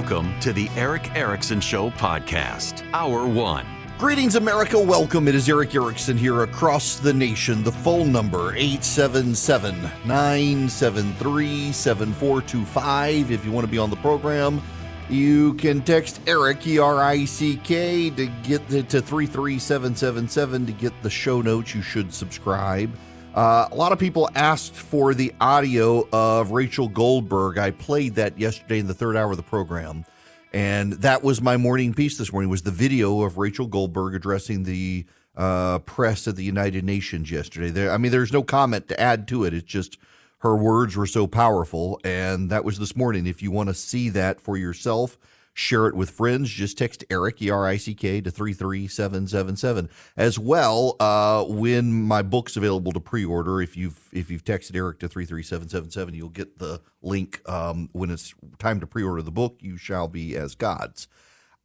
Welcome to the Erick Erickson Show podcast, Hour One. Greetings, America. Welcome. It is Erick Erickson here across the nation. The phone number 877 973 7425. If you want to be on the program, you can text Erick, E R I C K, to get to 33777 to get the show notes. You should subscribe. Uh, a lot of people asked for the audio of Rachel Goldberg. I played that yesterday in the third hour of the program, and that was my morning piece this morning. Was the video of Rachel Goldberg addressing the uh, press at the United Nations yesterday? There, I mean, there's no comment to add to it. It's just her words were so powerful, and that was this morning. If you want to see that for yourself, share it with friends. Just text Erick, E R I C K, to 33777. As well, uh, when my book's available to pre order, if you've if you've texted Erick to 33777, you'll get the link um, when it's time to pre order the book, You Shall Be as Gods.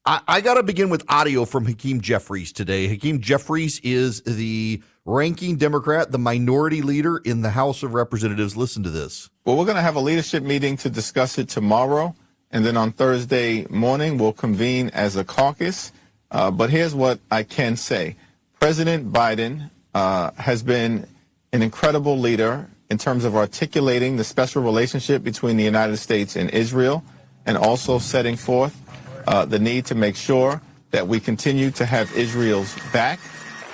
I, I got to begin with audio from Hakeem Jeffries today. Hakeem Jeffries is the ranking Democrat, the minority leader in the House of Representatives. Listen to this. Well, we're going to have a leadership meeting to discuss it tomorrow. And then on Thursday morning, we'll convene as a caucus. Uh, but here's what I can say President Biden uh, has been an incredible leader in terms of articulating the special relationship between the United States and Israel and also setting forth uh, the need to make sure that we continue to have Israel's back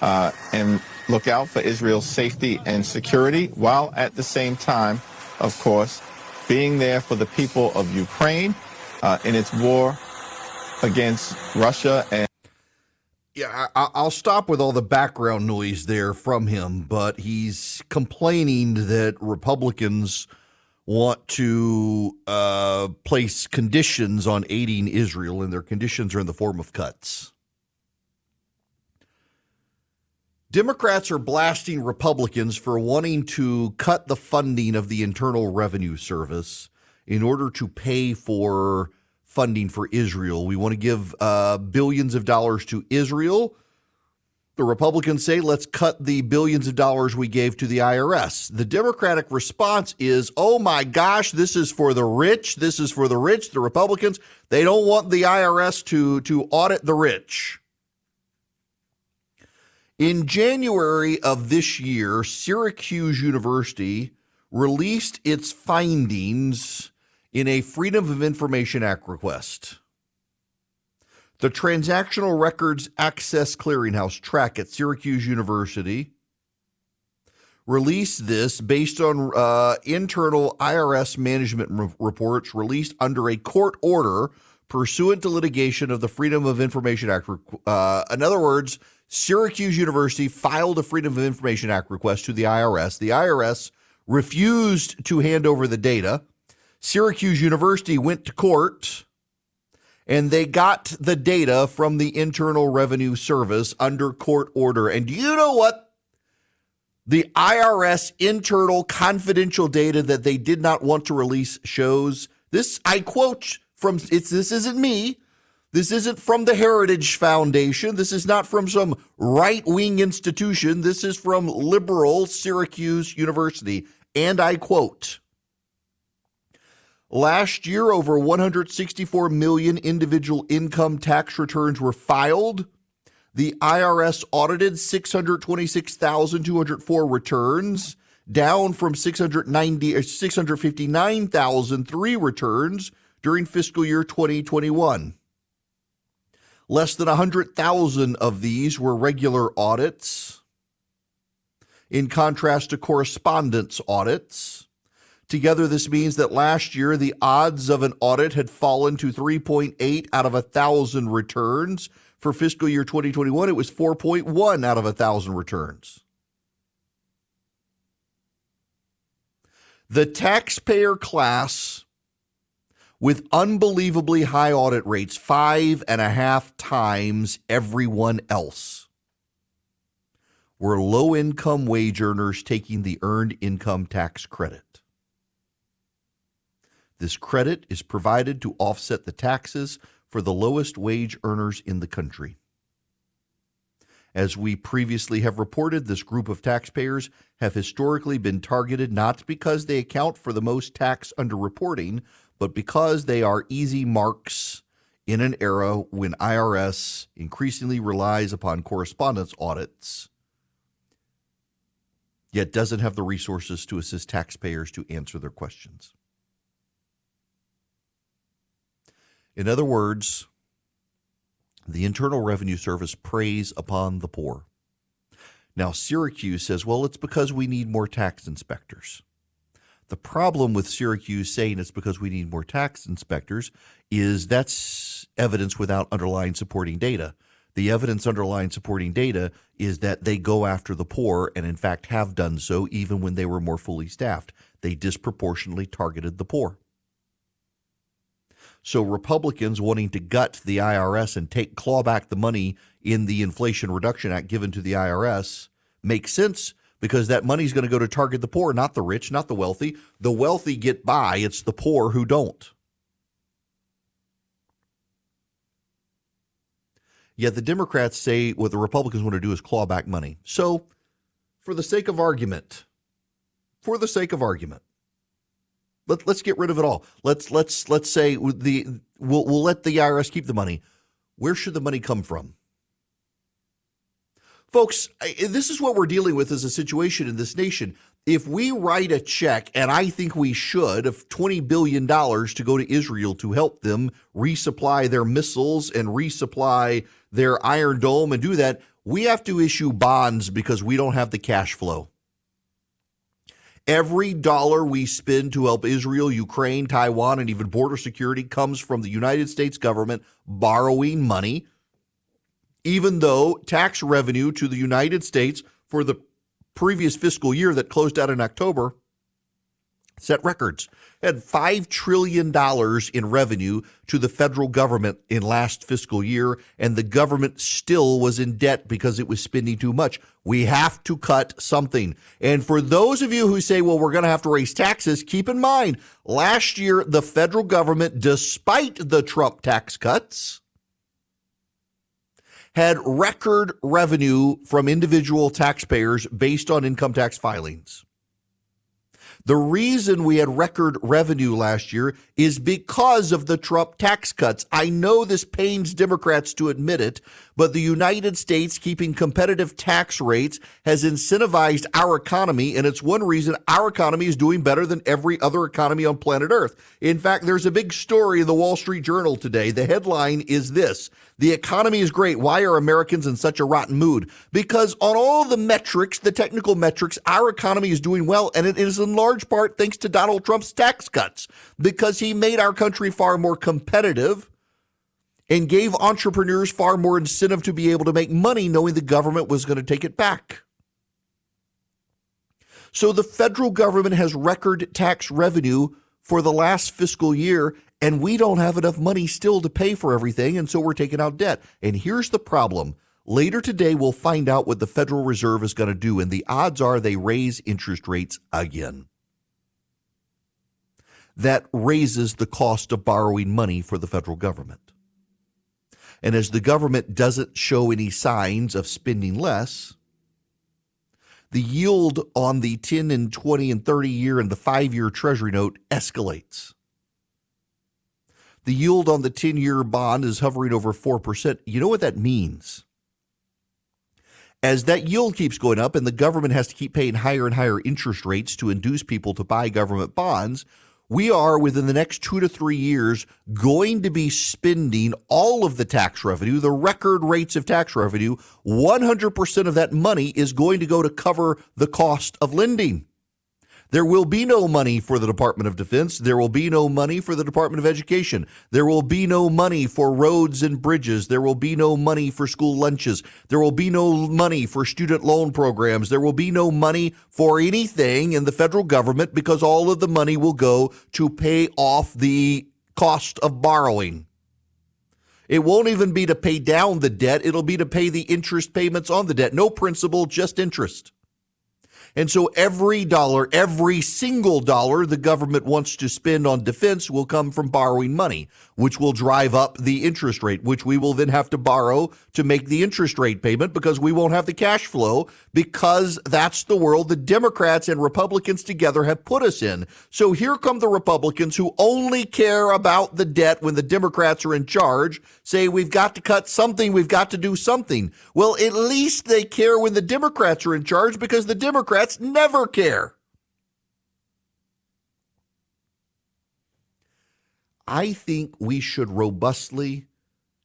uh, and look out for Israel's safety and security, while at the same time, of course, being there for the people of Ukraine uh, in its war against Russia and yeah, I, will stop with all the background noise there from him, but he's complaining that Republicans want to uh, place conditions on aiding Israel, and their conditions are in the form of cuts. Democrats are blasting Republicans for wanting to cut the funding of the Internal Revenue Service in order to pay for funding for Israel. We want to give uh, billions of dollars to Israel. The Republicans say, let's cut the billions of dollars we gave to the IRS. The Democratic response is, oh my gosh, this is for the rich. This is for the rich. The Republicans, they don't want the IRS to, to audit the rich. In January of this year, Syracuse University released its findings in a Freedom of Information Act request. The Transactional Records Access Clearinghouse track at Syracuse University released this based on uh, internal IRS management re- reports released under a court order pursuant to litigation of the Freedom of Information Act. Uh, in other words, Syracuse University filed a Freedom of Information Act request to the IRS. The IRS refused to hand over the data. Syracuse University went to court and they got the data from the Internal Revenue Service under court order. And do you know what? The IRS internal confidential data that they did not want to release shows this. I quote from it's this isn't me. This isn't from the Heritage Foundation. This is not from some right wing institution. This is from liberal Syracuse University. And I quote Last year, over 164 million individual income tax returns were filed. The IRS audited 626,204 returns, down from 690 659,003 returns during fiscal year 2021. Less than 100,000 of these were regular audits, in contrast to correspondence audits. Together, this means that last year the odds of an audit had fallen to 3.8 out of 1,000 returns. For fiscal year 2021, it was 4.1 out of 1,000 returns. The taxpayer class with unbelievably high audit rates, five and a half times everyone else, were low income wage earners taking the earned income tax credit. This credit is provided to offset the taxes for the lowest wage earners in the country. As we previously have reported, this group of taxpayers have historically been targeted not because they account for the most tax underreporting, but because they are easy marks in an era when IRS increasingly relies upon correspondence audits, yet doesn't have the resources to assist taxpayers to answer their questions. In other words, the Internal Revenue Service preys upon the poor. Now, Syracuse says, well, it's because we need more tax inspectors. The problem with Syracuse saying it's because we need more tax inspectors is that's evidence without underlying supporting data. The evidence underlying supporting data is that they go after the poor and, in fact, have done so even when they were more fully staffed. They disproportionately targeted the poor. So, Republicans wanting to gut the IRS and take claw back the money in the Inflation Reduction Act given to the IRS makes sense because that money is going to go to target the poor, not the rich, not the wealthy. The wealthy get by, it's the poor who don't. Yet the Democrats say what the Republicans want to do is claw back money. So, for the sake of argument, for the sake of argument, let, let's get rid of it all. Let's let's let's say the we'll, we'll let the IRS keep the money. Where should the money come from? Folks, this is what we're dealing with as a situation in this nation. If we write a check, and I think we should, of $20 billion to go to Israel to help them resupply their missiles and resupply their Iron Dome and do that, we have to issue bonds because we don't have the cash flow. Every dollar we spend to help Israel, Ukraine, Taiwan, and even border security comes from the United States government borrowing money even though tax revenue to the United States for the previous fiscal year that closed out in October set records. Had $5 trillion in revenue to the federal government in last fiscal year, and the government still was in debt because it was spending too much. We have to cut something. And for those of you who say, well, we're going to have to raise taxes, keep in mind, last year, the federal government, despite the Trump tax cuts, had record revenue from individual taxpayers based on income tax filings. The reason we had record revenue last year is because of the Trump tax cuts. I know this pains Democrats to admit it, but the United States keeping competitive tax rates has incentivized our economy, and it's one reason our economy is doing better than every other economy on planet Earth. In fact, there's a big story in the Wall Street Journal today. The headline is this The economy is great. Why are Americans in such a rotten mood? Because on all the metrics, the technical metrics, our economy is doing well, and it is in large part thanks to Donald Trump's tax cuts because he made our country far more competitive and gave entrepreneurs far more incentive to be able to make money knowing the government was going to take it back. So the federal government has record tax revenue for the last fiscal year, and we don't have enough money still to pay for everything, and so we're taking out debt. And here's the problem. Later today, we'll find out what the Federal Reserve is going to do, and the odds are they raise interest rates again. That raises the cost of borrowing money for the federal government. And as the government doesn't show any signs of spending less, the yield on the 10 and 20 and 30 year and the five year Treasury note escalates. The yield on the 10 year bond is hovering over 4%. You know what that means? As that yield keeps going up and the government has to keep paying higher and higher interest rates to induce people to buy government bonds, we are within the next two to three years going to be spending all of the tax revenue, the record rates of tax revenue. 100% of that money is going to go to cover the cost of lending. There will be no money for the Department of Defense. There will be no money for the Department of Education. There will be no money for roads and bridges. There will be no money for school lunches. There will be no money for student loan programs. There will be no money for anything in the federal government because all of the money will go to pay off the cost of borrowing. It won't even be to pay down the debt. It'll be to pay the interest payments on the debt. No principal, just interest. And so every dollar, every single dollar the government wants to spend on defense will come from borrowing money, which will drive up the interest rate, which we will then have to borrow to make the interest rate payment because we won't have the cash flow because that's the world the Democrats and Republicans together have put us in. So here come the Republicans who only care about the debt when the Democrats are in charge, say we've got to cut something, we've got to do something. Well, at least they care when the Democrats are in charge because the Democrats never care. I think we should robustly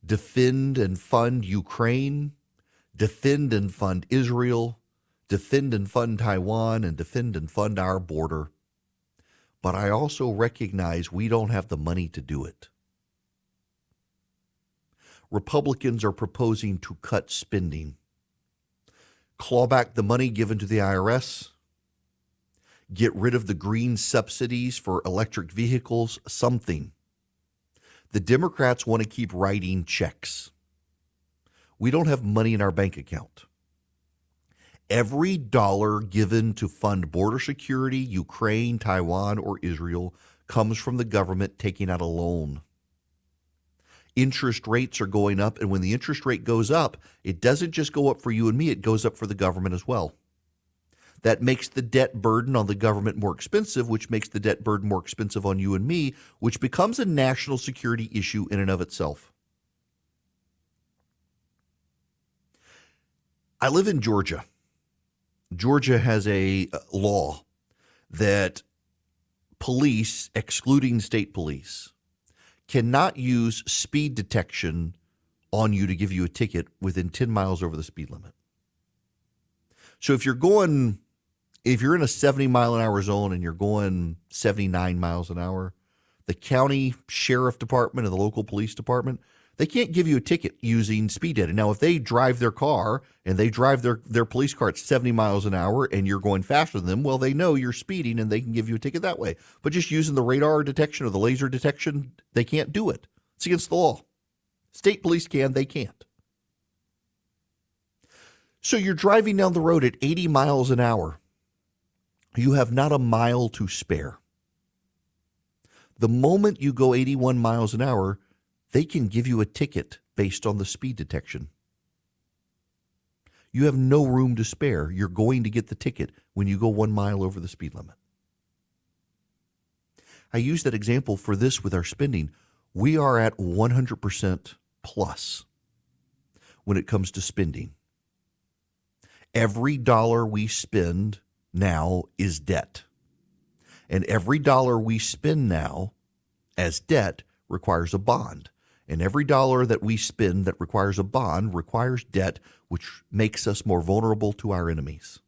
defend and fund Ukraine, defend and fund Israel, defend and fund Taiwan, and defend and fund our border. But I also recognize we don't have the money to do it. Republicans are proposing to cut spending, claw back the money given to the IRS, get rid of the green subsidies for electric vehicles, something. The Democrats want to keep writing checks. We don't have money in our bank account. Every dollar given to fund border security, Ukraine, Taiwan, or Israel comes from the government taking out a loan interest rates are going up. And when the interest rate goes up, it doesn't just go up for you and me, it goes up for the government as well. That makes the debt burden on the government more expensive, which makes the debt burden more expensive on you and me, which becomes a national security issue in and of itself. I live in Georgia. Georgia has a uh, law that police, excluding state police, cannot use speed detection on you to give you a ticket within 10 miles over the speed limit. So if you're going, if you're in a 70 mile an hour zone and you're going 79 miles an hour, the county sheriff department and the local police department they can't give you a ticket using speed data. Now, if they drive their car and they drive their, their police car at 70 miles an hour and you're going faster than them, well, they know you're speeding and they can give you a ticket that way. But just using the radar detection or the laser detection, they can't do it. It's against the law. State police can, they can't. So you're driving down the road at 80 miles an hour. You have not a mile to spare. The moment you go 81 miles an hour, they can give you a ticket based on the speed detection. You have no room to spare. You're going to get the ticket when you go one mile over the speed limit. I use that example for this with our spending. We are at 100% plus when it comes to spending. Every dollar we spend now is debt. And every dollar we spend now as debt requires a bond. And every dollar that we spend that requires a bond requires debt, which makes us more vulnerable to our enemies.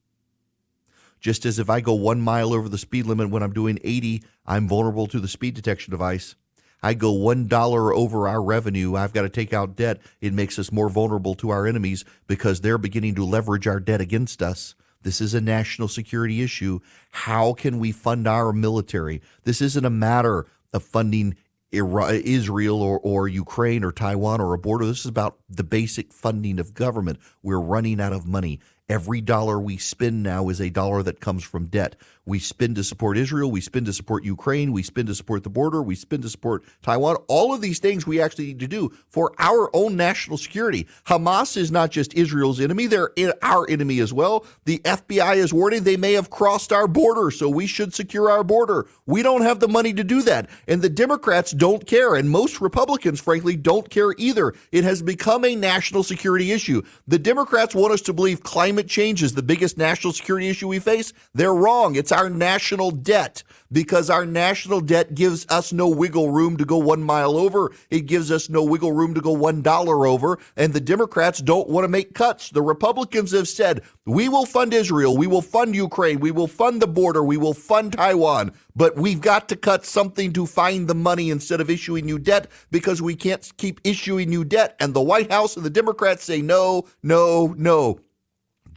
Just as if I go one mile over the speed limit when I'm doing 80, I'm vulnerable to the speed detection device. I go one dollar over our revenue, I've got to take out debt. It makes us more vulnerable to our enemies because they're beginning to leverage our debt against us. This is a national security issue. How can we fund our military? This isn't a matter of funding Israel or, or Ukraine or Taiwan or a border. This is about the basic funding of government. We're running out of money. Every dollar we spend now is a dollar that comes from debt. We spend to support Israel. We spend to support Ukraine. We spend to support the border. We spend to support Taiwan. All of these things we actually need to do for our own national security. Hamas is not just Israel's enemy, they're our enemy as well. The FBI is warning they may have crossed our border, so we should secure our border. We don't have the money to do that. And the Democrats don't care. And most Republicans, frankly, don't care either. It has become a national security issue. The Democrats want us to believe climate change is the biggest national security issue we face. They're wrong. It's our national debt because our national debt gives us no wiggle room to go one mile over. It gives us no wiggle room to go one dollar over. And the Democrats don't want to make cuts. The Republicans have said, we will fund Israel. We will fund Ukraine. We will fund the border. We will fund Taiwan. But we've got to cut something to find the money instead of issuing new debt because we can't keep issuing new debt. And the White House and the Democrats say, no, no, no.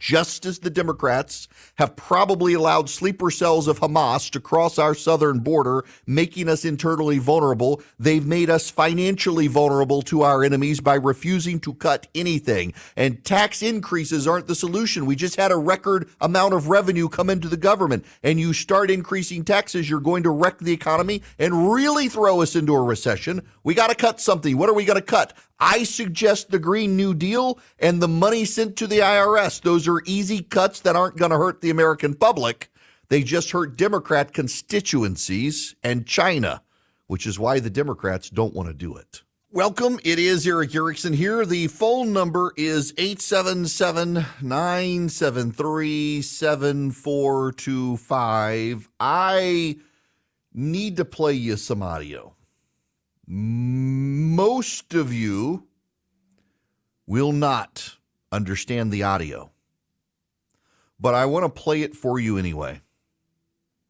Just as the Democrats have probably allowed sleeper cells of Hamas to cross our southern border, making us internally vulnerable, they've made us financially vulnerable to our enemies by refusing to cut anything. And tax increases aren't the solution. We just had a record amount of revenue come into the government, and you start increasing taxes, you're going to wreck the economy and really throw us into a recession. We got to cut something. What are we going to cut? I suggest the Green New Deal and the money sent to the IRS. Those are easy cuts that aren't going to hurt the American public. They just hurt Democrat constituencies and China, which is why the Democrats don't want to do it. Welcome. It is Erick Erickson here. The phone number is 877 973 7425. I need to play you some audio. Most of you will not understand the audio, but I want to play it for you anyway.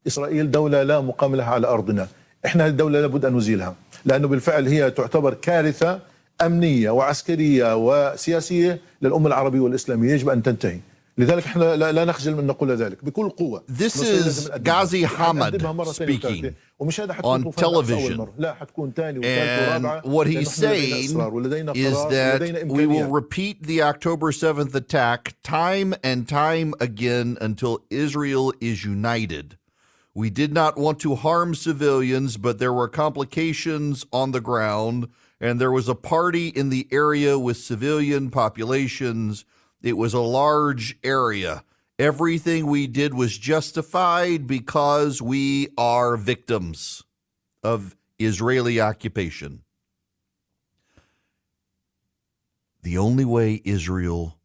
إسرائيل دولة لا مقام لها على أرضنا. إحنا الدولة لابد أن نزيلها. لأنه بالفعل هي تعتبر كارثة أمنية وعسكرية وسياسية للأمة العربية والإسلامية. يجب أن تنتهي. لذلك احنا لا, لا نخجل من نقول ذلك بكل قوة This مصر is لازم نقدمها. Ghazi Hamad نقدمها مرة ثانية speaking وثالثة. ومش هذا حتكون on طوفان الأقصى أول television. مرة. لا حتكون ثاني وثالث And ورابعة what لأنه he's إحنا لدينا saying إصرار ولدينا is قرار that ولدينا we will إمكانيات. repeat the October 7th attack time and time again until Israel is united. We did not want to harm civilians, but there were complications on the ground, and there was a party in the area with civilian populations. It was a large area. Everything we did was justified because we are victims of Israeli occupation. The only way Israel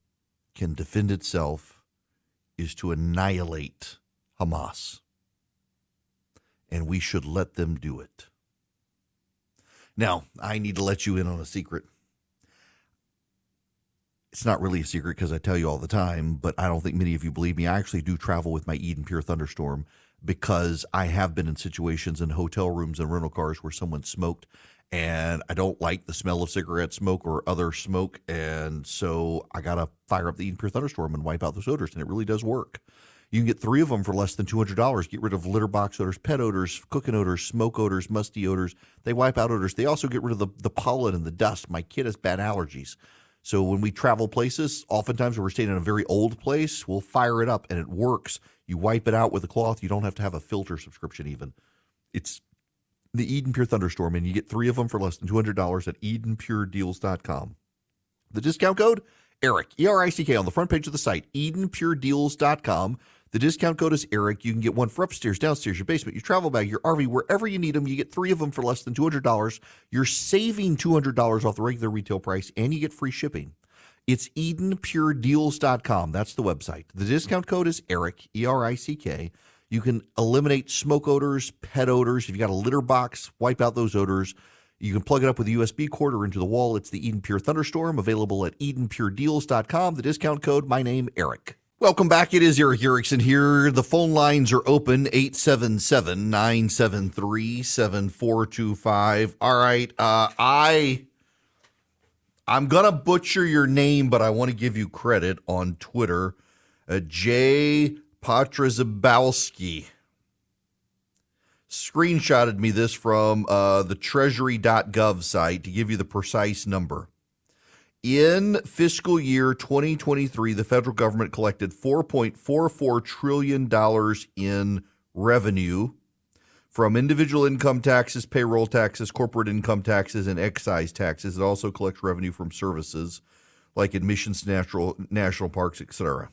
can defend itself is to annihilate Hamas. And we should let them do it. Now, I need to let you in on a secret. It's not really a secret because I tell you all the time, but I don't think many of you believe me. I actually do travel with my Eden Pure Thunderstorm because I have been in situations in hotel rooms and rental cars where someone smoked and I don't like the smell of cigarette smoke or other smoke. And so I got to fire up the Eden Pure Thunderstorm and wipe out those odors. And it really does work. You can get three of them for less than $200. Get rid of litter box odors, pet odors, cooking odors, smoke odors, musty odors. They wipe out odors. They also get rid of the, the pollen and the dust. My kid has bad allergies. So when we travel places, oftentimes we're staying in a very old place, we'll fire it up and it works. You wipe it out with a cloth. You don't have to have a filter subscription even. It's the Eden Pure Thunderstorm, and you get three of them for less than $200 at EdenPureDeals.com. The discount code, ERICK, E R I C K, on the front page of the site, EdenPureDeals.com. The discount code is ERIC. You can get one for upstairs, downstairs, your basement, your travel bag, your RV, wherever you need them. You get three of them for less than $200. You're saving $200 off the regular retail price, and you get free shipping. It's EdenPureDeals.com. That's the website. The discount code is ERICK, E R I C K. You can eliminate smoke odors, pet odors. If you got a litter box, wipe out those odors. You can plug it up with a USB cord or into the wall. It's the Eden Pure Thunderstorm, available at EdenPureDeals.com. The discount code, my name, Eric. Welcome back. It is Erick Erickson here. The phone lines are open 877 973 7425. All right. Uh, I. I'm gonna butcher your name, but I want to give you credit on Twitter. Uh, Jay Patrazabowski screenshotted me this from uh, the treasury.gov site to give you the precise number. In fiscal year 2023, the federal government collected $4.44 trillion in revenue from individual income taxes, payroll taxes, corporate income taxes, and excise taxes. It also collects revenue from services like admissions, to natural national parks, etc.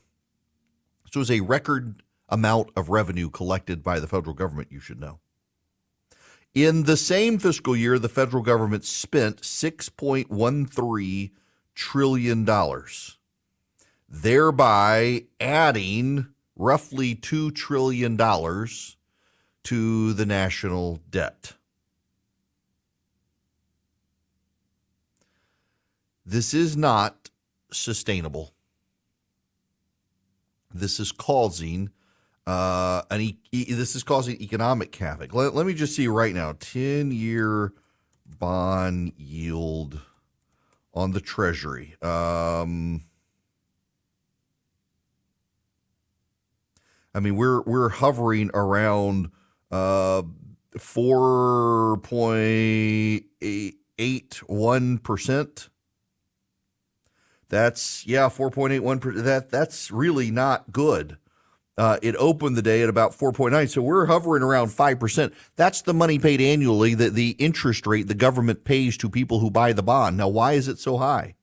So it's a record amount of revenue collected by the federal government, you should know. In the same fiscal year, the federal government spent $6.13 trillion, dollars, thereby adding roughly $2 trillion to the national debt. This is not sustainable. This is causing uh, an e- e- this is causing economic havoc. Let, let me just see right now: ten-year bond yield on the Treasury. Um, I mean, we're we're hovering around uh, four point eight one percent. That's yeah, four point eight one percent. That that's really not good. Uh, it opened the day at about 4.9. So we're hovering around 5%. That's the money paid annually, the, the interest rate the government pays to people who buy the bond. Now, why is it so high?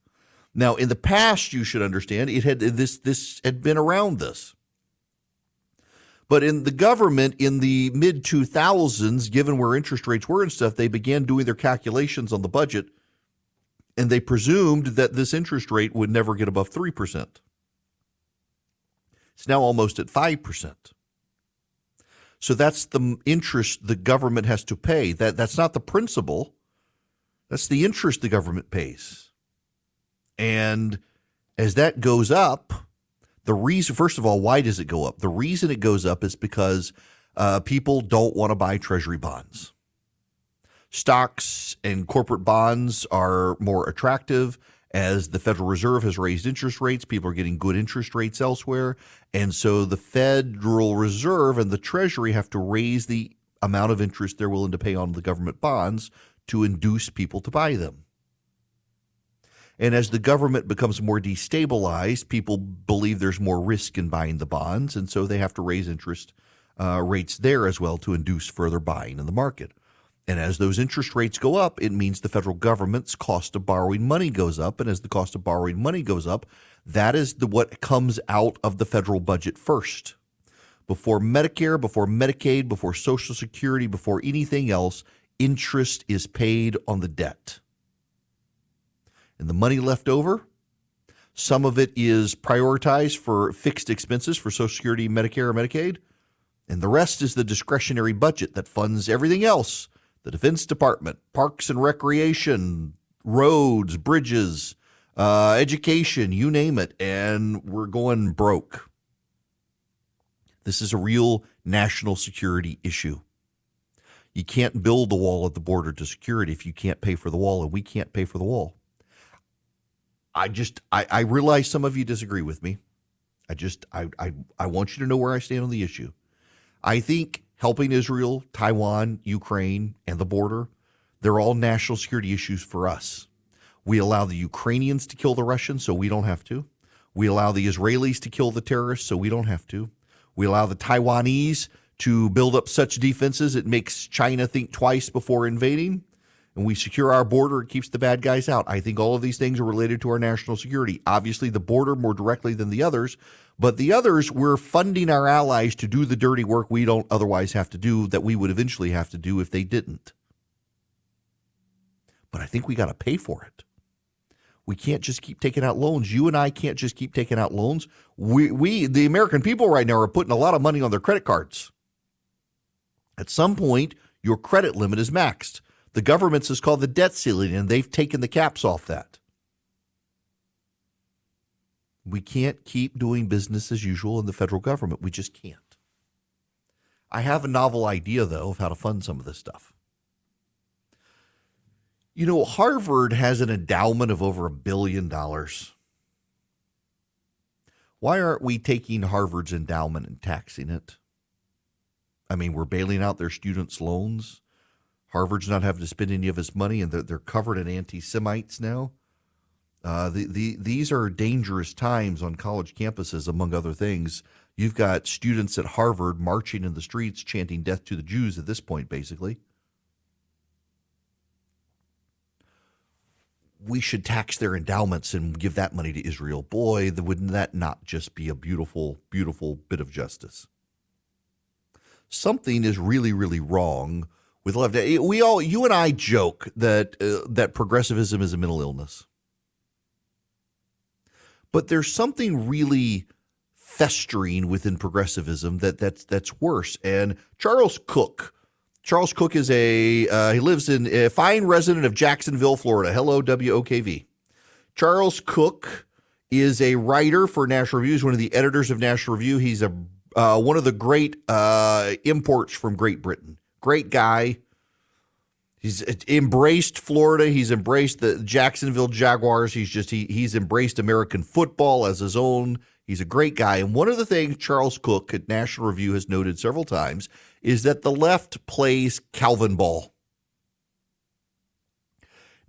Now, in the past, you should understand it had this this had been around this. But in the government in the mid 2000s, given where interest rates were and stuff, they began doing their calculations on the budget and they presumed that this interest rate would never get above 3%. It's now almost at 5%. So that's the interest the government has to pay. That that's not the principal. That's the interest the government pays. And as that goes up, the reason, first of all, why does it go up? The reason it goes up is because uh, people don't want to buy treasury bonds. Stocks and corporate bonds are more attractive as the Federal Reserve has raised interest rates. People are getting good interest rates elsewhere. And so the Federal Reserve and the Treasury have to raise the amount of interest they're willing to pay on the government bonds to induce people to buy them. And as the government becomes more destabilized, people believe there's more risk in buying the bonds. And so they have to raise interest uh, rates there as well to induce further buying in the market. And as those interest rates go up, it means the federal government's cost of borrowing money goes up. And as the cost of borrowing money goes up, that is the, what comes out of the federal budget first. Before Medicare, before Medicaid, before Social Security, before anything else, interest is paid on the debt. And the money left over, some of it is prioritized for fixed expenses for Social Security, Medicare, or Medicaid. And the rest is the discretionary budget that funds everything else the Defense Department, Parks and Recreation, roads, bridges, uh, education, you name it. And we're going broke. This is a real national security issue. You can't build the wall at the border to security if you can't pay for the wall, and we can't pay for the wall. I just I, I realize some of you disagree with me. I just I, I I want you to know where I stand on the issue. I think helping Israel, Taiwan, Ukraine, and the border, they're all national security issues for us. We allow the Ukrainians to kill the Russians so we don't have to. We allow the Israelis to kill the terrorists so we don't have to. We allow the Taiwanese to build up such defenses it makes China think twice before invading and we secure our border, it keeps the bad guys out. I think all of these things are related to our national security. Obviously, the border more directly than the others, but the others, we're funding our allies to do the dirty work we don't otherwise have to do that we would eventually have to do if they didn't. But I think we got to pay for it. We can't just keep taking out loans. You and I can't just keep taking out loans. We, we, the American people right now are putting a lot of money on their credit cards. At some point, your credit limit is maxed. The government's is called the debt ceiling, and they've taken the caps off that. We can't keep doing business as usual in the federal government. We just can't. I have a novel idea, though, of how to fund some of this stuff. You know, Harvard has an endowment of over a billion dollars. Why aren't we taking Harvard's endowment and taxing it? I mean, we're bailing out their students' loans. Harvard's not having to spend any of its money, and they're, they're covered in anti Semites now. Uh, the, the, these are dangerous times on college campuses, among other things. You've got students at Harvard marching in the streets chanting death to the Jews at this point, basically. We should tax their endowments and give that money to Israel. Boy, wouldn't that not just be a beautiful, beautiful bit of justice? Something is really, really wrong with love. We all, you and I, joke that uh, that progressivism is a mental illness, but there's something really festering within progressivism that that's that's worse. And Charles Cooke, Charles Cooke is a uh, he lives in a fine resident of Jacksonville, Florida. Hello, WOKV. Charles Cooke is a writer for National Review. He's one of the editors of National Review. He's a uh, one of the great uh, imports from Great Britain. Great guy. He's uh, embraced Florida. He's embraced the Jacksonville Jaguars. He's just he he's embraced American football as his own. He's a great guy. And one of the things Charles Cooke at National Review has noted several times is that the left plays Calvin ball.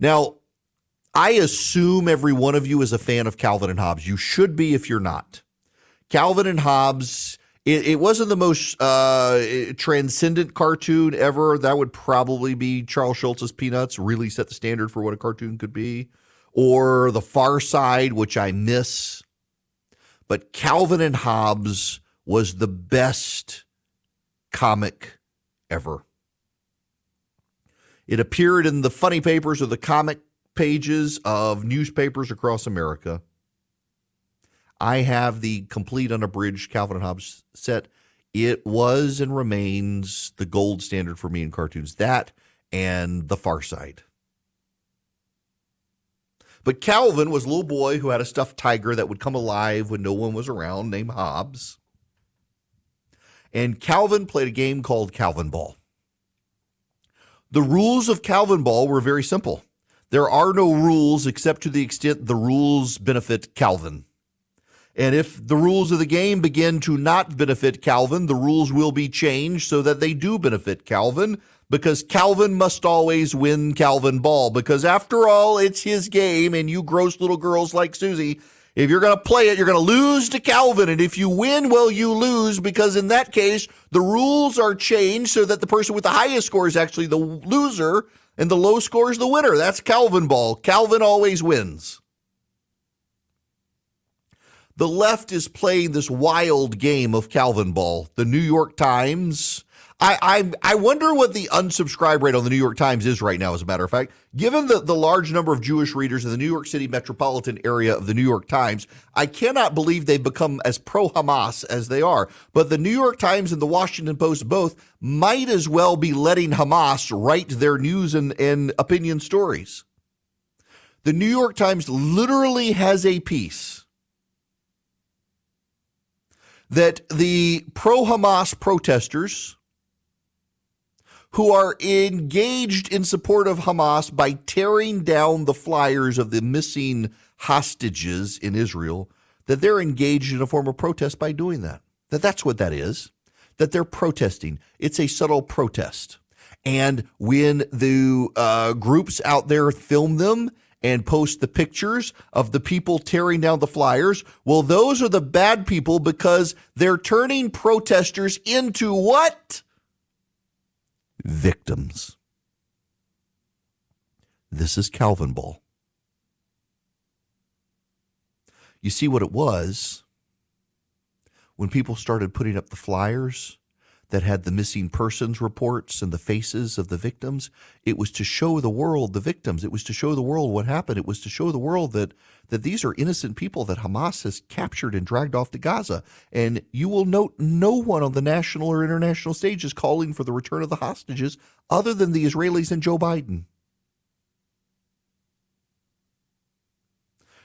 Now, I assume every one of you is a fan of Calvin and Hobbes. You should be if you're not. Calvin and Hobbes, it, it wasn't the most uh, transcendent cartoon ever. That would probably be Charles Schulz's Peanuts, really set the standard for what a cartoon could be. Or The Far Side, which I miss. But Calvin and Hobbes was the best comic ever. It appeared in the funny papers or the comic pages of newspapers across America. I have the complete unabridged Calvin and Hobbes set. It was and remains the gold standard for me in cartoons. That and The Far Side. But Calvin was a little boy who had a stuffed tiger that would come alive when no one was around, named Hobbes. And Calvin played a game called Calvin Ball. The rules of Calvin Ball were very simple. There are no rules except to the extent the rules benefit Calvin. And if the rules of the game begin to not benefit Calvin, the rules will be changed so that they do benefit Calvin because Calvin must always win Calvin Ball because after all, it's his game and you gross little girls like Susie, if you're going to play it, you're going to lose to Calvin. And if you win, well, you lose because in that case, the rules are changed so that the person with the highest score is actually the loser and the low score is the winner. That's Calvin Ball. Calvin always wins. The left is playing this wild game of Calvin Ball. The New York Times I, I I wonder what the unsubscribe rate on the New York Times is right now. As a matter of fact, given the, the large number of Jewish readers in the New York City metropolitan area of the New York Times, I cannot believe they've become as pro Hamas as they are. But the New York Times and the Washington Post both might as well be letting Hamas write their news and, and opinion stories. The New York Times literally has a piece that the pro Hamas protesters who are engaged in support of Hamas by tearing down the flyers of the missing hostages in Israel, that they're engaged in a form of protest by doing that. That that's what that is. That they're protesting. It's a subtle protest. And when the uh, groups out there film them and post the pictures of the people tearing down the flyers, well, those are the bad people because they're turning protesters into what? victims. This is Calvin Ball. You see what it was when people started putting up the flyers that had the missing persons reports and the faces of the victims. It was to show the world the victims. It was to show the world what happened. It was to show the world that that these are innocent people that Hamas has captured and dragged off to Gaza. And you will note no one on the national or international stage is calling for the return of the hostages other than the Israelis and Joe Biden.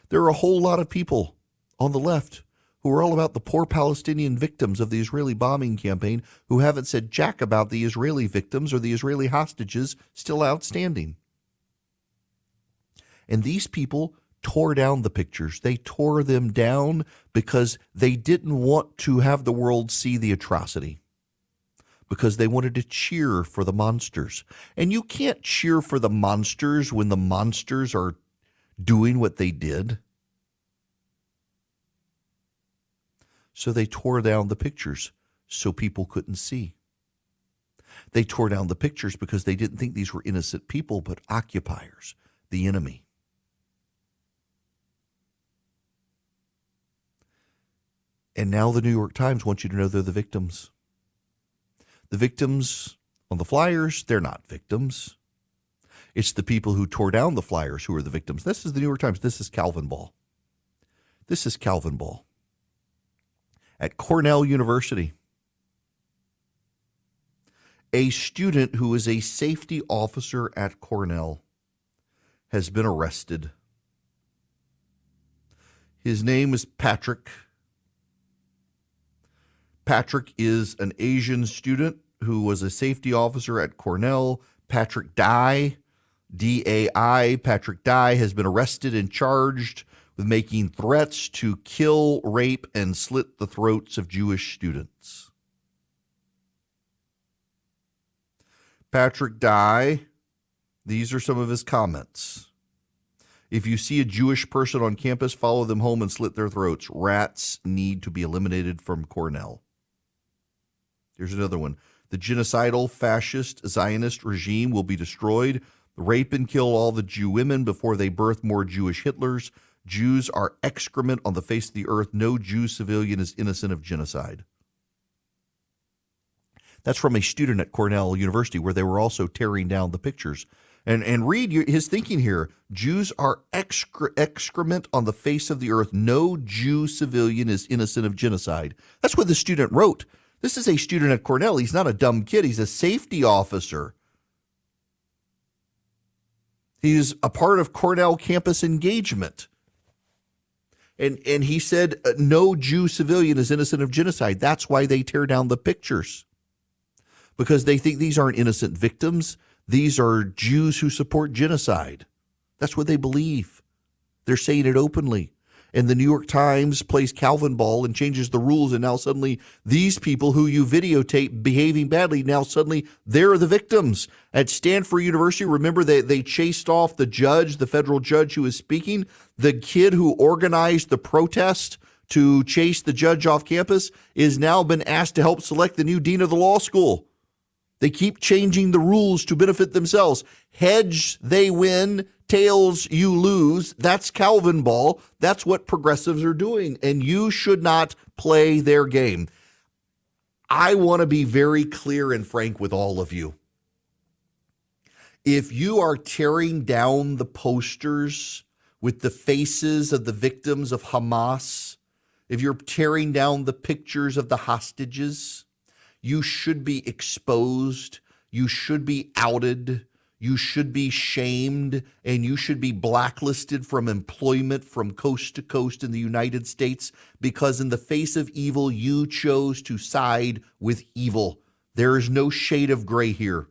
There are a whole lot of people on the left who are all about the poor Palestinian victims of the Israeli bombing campaign who haven't said jack about the Israeli victims or the Israeli hostages still outstanding. And these people tore down the pictures. They tore them down because they didn't want to have the world see the atrocity. Because they wanted to cheer for the monsters. And you can't cheer for the monsters when the monsters are doing what they did. So they tore down the pictures so people couldn't see. They tore down the pictures because they didn't think these were innocent people, but occupiers, the enemy. And now the New York Times wants you to know they're the victims. The victims on the flyers, they're not victims. It's the people who tore down the flyers who are the victims. This is the New York Times. This is Calvin Ball. This is Calvin Ball at Cornell University. A student who is a safety officer at Cornell has been arrested. His name is Patrick. Patrick is an Asian student who was a safety officer at Cornell. Patrick Dai, D A I, Patrick Dai, has been arrested and charged with making threats to kill, rape, and slit the throats of Jewish students. Patrick Dai, these are some of his comments. If you see a Jewish person on campus, follow them home and slit their throats. Rats need to be eliminated from Cornell. Here's another one. The genocidal fascist Zionist regime will be destroyed. Rape and kill all the Jew women before they birth more Jewish Hitlers. Jews are excrement on the face of the earth. No Jew civilian is innocent of genocide. That's from a student at Cornell University where they were also tearing down the pictures. And and read his thinking here. Jews are excre- excrement on the face of the earth. No Jew civilian is innocent of genocide. That's what the student wrote. This is a student at Cornell. He's not a dumb kid. He's a safety officer. He's a part of Cornell campus engagement. And and he said uh, no Jew civilian is innocent of genocide. That's why they tear down the pictures. Because they think these aren't innocent victims. These are Jews who support genocide. That's what they believe. They're saying it openly and the New York Times plays Calvin ball and changes the rules, and now suddenly these people who you videotape behaving badly, now suddenly they're the victims. At Stanford University, remember they, they chased off the judge, the federal judge who was speaking, the kid who organized the protest to chase the judge off campus is now been asked to help select the new dean of the law school. They keep changing the rules to benefit themselves. Hedge, they win tails you lose. That's Calvin ball. That's what progressives are doing. And you should not play their game. I want to be very clear and frank with all of you. If you are tearing down the posters with the faces of the victims of Hamas, if you're tearing down the pictures of the hostages, you should be exposed. You should be outed you should be shamed and you should be blacklisted from employment from coast to coast in the United States because, in the face of evil, you chose to side with evil. There is no shade of gray here.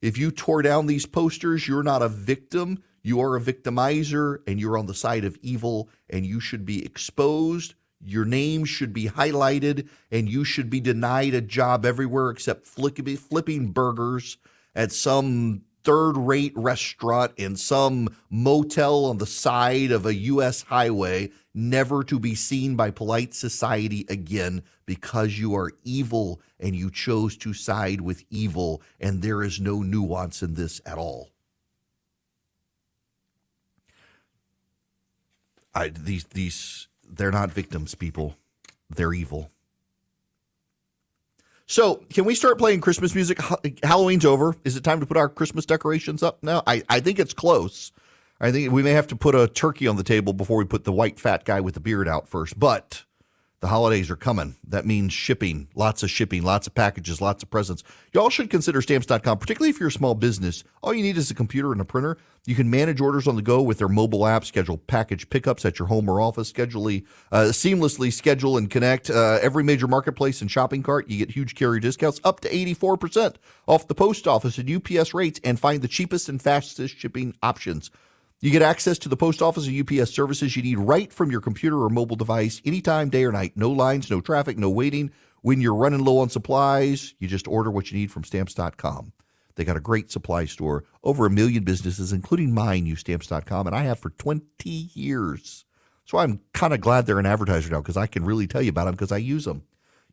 If you tore down these posters, you're not a victim, you are a victimizer, and you're on the side of evil, and you should be exposed. Your name should be highlighted, and you should be denied a job everywhere except flipping burgers at some third rate restaurant in some motel on the side of a U.S. highway, never to be seen by polite society again because you are evil and you chose to side with evil, and there is no nuance in this at all. I, these these they're not victims, people. They're evil. So, can we start playing Christmas music? Halloween's over. Is it time to put our Christmas decorations up now? I, I think it's close. I think we may have to put a turkey on the table before we put the white fat guy with the beard out first. But the holidays are coming. That means shipping, lots of shipping, lots of packages, lots of presents. Y'all should consider stamps.com, particularly if you're a small business. All you need is a computer and a printer. You can manage orders on the go with their mobile app, schedule package pickups at your home or office, schedule, uh, seamlessly schedule and connect uh, every major marketplace and shopping cart. You get huge carrier discounts up to 84% off the post office and UPS rates and find the cheapest and fastest shipping options. You get access to the post office and UPS services you need right from your computer or mobile device anytime, day or night. No lines, no traffic, no waiting. When you're running low on supplies, you just order what you need from stamps.com. They got a great supply store. Over a million businesses, including mine, use stamps.com, and I have for 20 years. So I'm kind of glad they're an advertiser now because I can really tell you about them because I use them.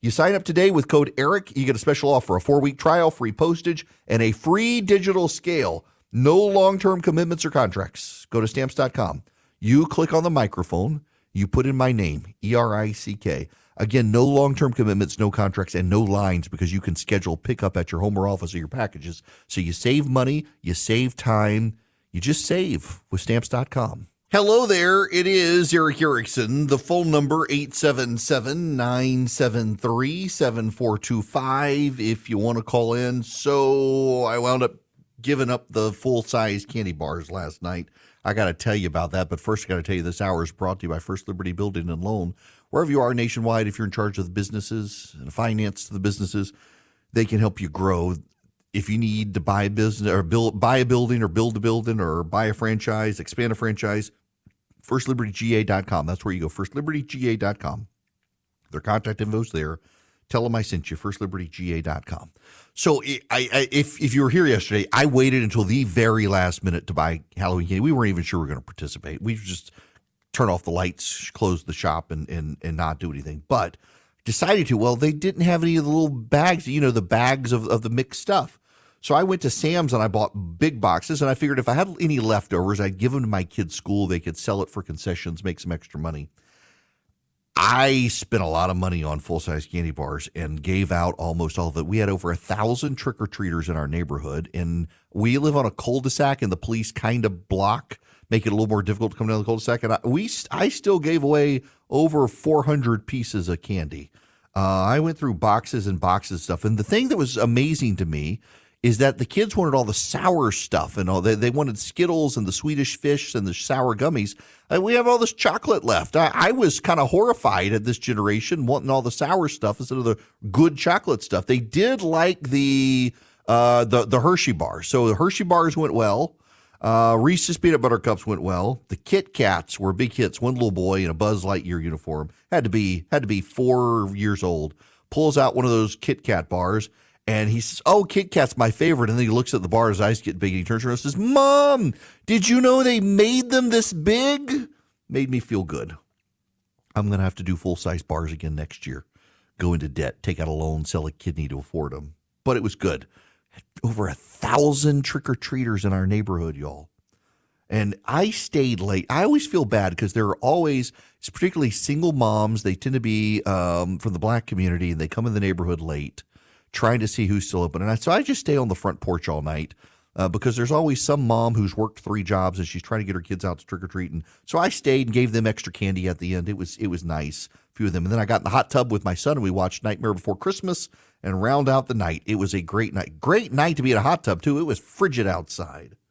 You sign up today with code ERICK, you get a special offer, a four week trial, free postage, and a free digital scale. No long term commitments or contracts. Go to stamps.com. You click on the microphone. You put in my name, E R I C K. Again, no long term commitments, no contracts, and no lines because you can schedule pickup at your home or office of your packages. So you save money, you save time, you just save with stamps.com. Hello there. It is Erick Erickson. The phone number 877-973-7425 if you want to call in. So I wound up giving up the full size candy bars last night. I got to tell you about that. But first, I got to tell you this hour is brought to you by First Liberty Building and Loan. Wherever you are nationwide, if you're in charge of the businesses and finance the businesses, they can help you grow. If you need to buy a business or build, buy a building or build a building or buy a franchise, expand a franchise, FirstLibertyGA.com. That's where you go. FirstLibertyGA.com. Their contact info's there. Tell them I sent you. FirstLibertyGA.com. So I, I, if if you were here yesterday, I waited until the very last minute to buy Halloween candy. We weren't even sure we were going to participate. We just turn off the lights, close the shop, and and and not do anything. But decided to. Well, they didn't have any of the little bags. You know, the bags of of the mixed stuff. So I went to Sam's and I bought big boxes, and I figured if I had any leftovers, I'd give them to my kids' school. They could sell it for concessions, make some extra money. I spent a lot of money on full size candy bars and gave out almost all of it. We had over a thousand trick or treaters in our neighborhood, and we live on a cul-de-sac, and the police kind of block, make it a little more difficult to come down the cul-de-sac. And I, we, I still gave away over 400 pieces of candy. Uh, I went through boxes and boxes of stuff, and the thing that was amazing to me is that the kids wanted all the sour stuff and all they, they wanted Skittles and the Swedish fish and the sour gummies. We have all this chocolate left. I, I was kind of horrified at this generation wanting all the sour stuff instead of the good chocolate stuff. They did like the uh, the the Hershey bars, so the Hershey bars went well. Uh, Reese's peanut butter cups went well. The Kit Kats were big hits. One little boy in a Buzz Lightyear uniform had to be had to be four years old. Pulls out one of those Kit Kat bars and he says, Oh, Kit Kat's my favorite. And then he looks at the bar, his eyes get big, and he turns around and says, Mom, did you know they made them this big? Made me feel good. I'm going to have to do full size bars again next year. Go into debt, take out a loan, sell a kidney to afford them. But it was good. Over a thousand trick or treaters in our neighborhood, y'all. And I stayed late. I always feel bad because there are always, particularly single moms, they tend to be um, from the black community and they come in the neighborhood late trying to see who's still open. And I, so I just stay on the front porch all night uh, because there's always some mom who's worked three jobs and she's trying to get her kids out to trick or treating. So I stayed and gave them extra candy at the end. It was it was nice, a few of them. And then I got in the hot tub with my son and we watched Nightmare Before Christmas and round out the night. It was a great night. Great night to be in a hot tub too. It was frigid outside.